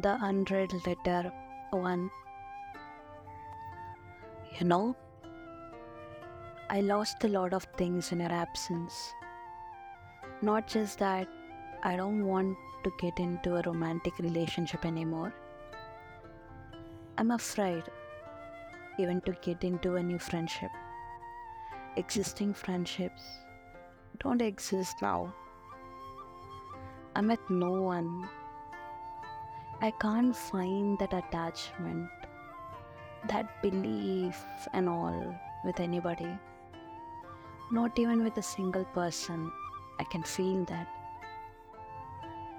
the unread letter one. You know, I lost a lot of things in your absence. Not just that I don't want to get into a romantic relationship anymore. I'm afraid even to get into a new friendship. Existing friendships don't exist now. I met no one. I can't find that attachment, that belief, and all with anybody. Not even with a single person. I can feel that.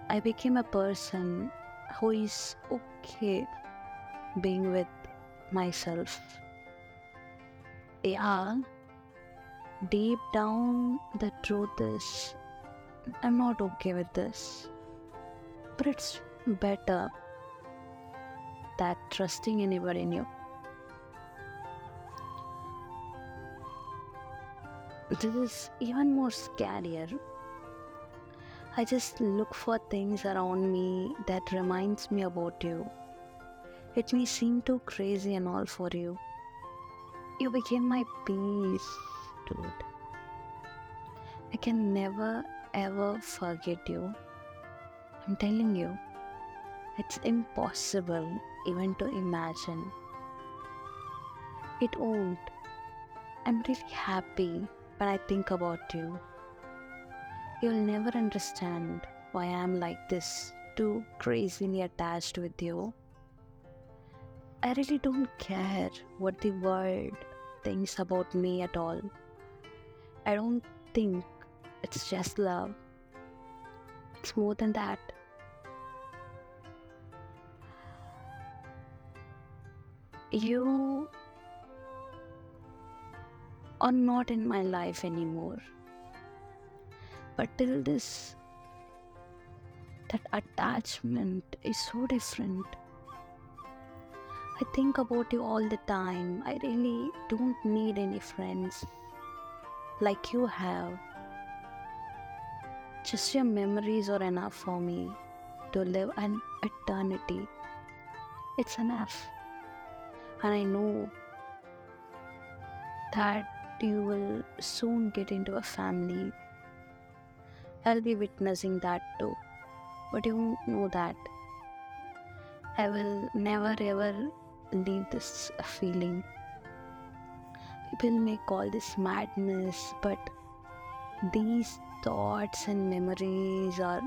I became a person who is okay being with myself. Yeah, deep down, the truth is I'm not okay with this. But it's better that trusting anybody new. This is even more scarier. I just look for things around me that reminds me about you. It may seem too crazy and all for you. You became my peace, dude. I can never ever forget you. I'm telling you, it's impossible even to imagine. It won't. I'm really happy when I think about you. You'll never understand why I'm like this, too crazily attached with you. I really don't care what the world thinks about me at all. I don't think it's just love. It's more than that. You are not in my life anymore. But till this, that attachment is so different. I think about you all the time. I really don't need any friends like you have. Just your memories are enough for me to live an eternity. It's enough. And I know that you will soon get into a family. I'll be witnessing that too. But you know that I will never ever leave this feeling. People may call this madness, but these thoughts and memories are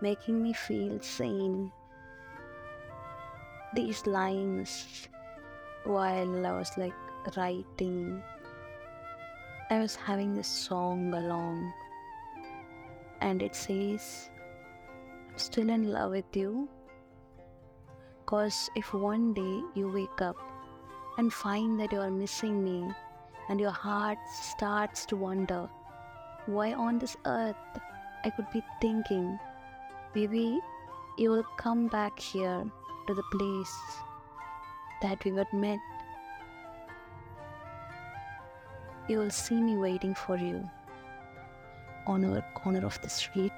making me feel sane. These lines, while I was like writing, I was having this song along, and it says, I'm still in love with you. Because if one day you wake up and find that you are missing me, and your heart starts to wonder why on this earth, I could be thinking maybe you will come back here to the place that we were met. You will see me waiting for you on a corner of the street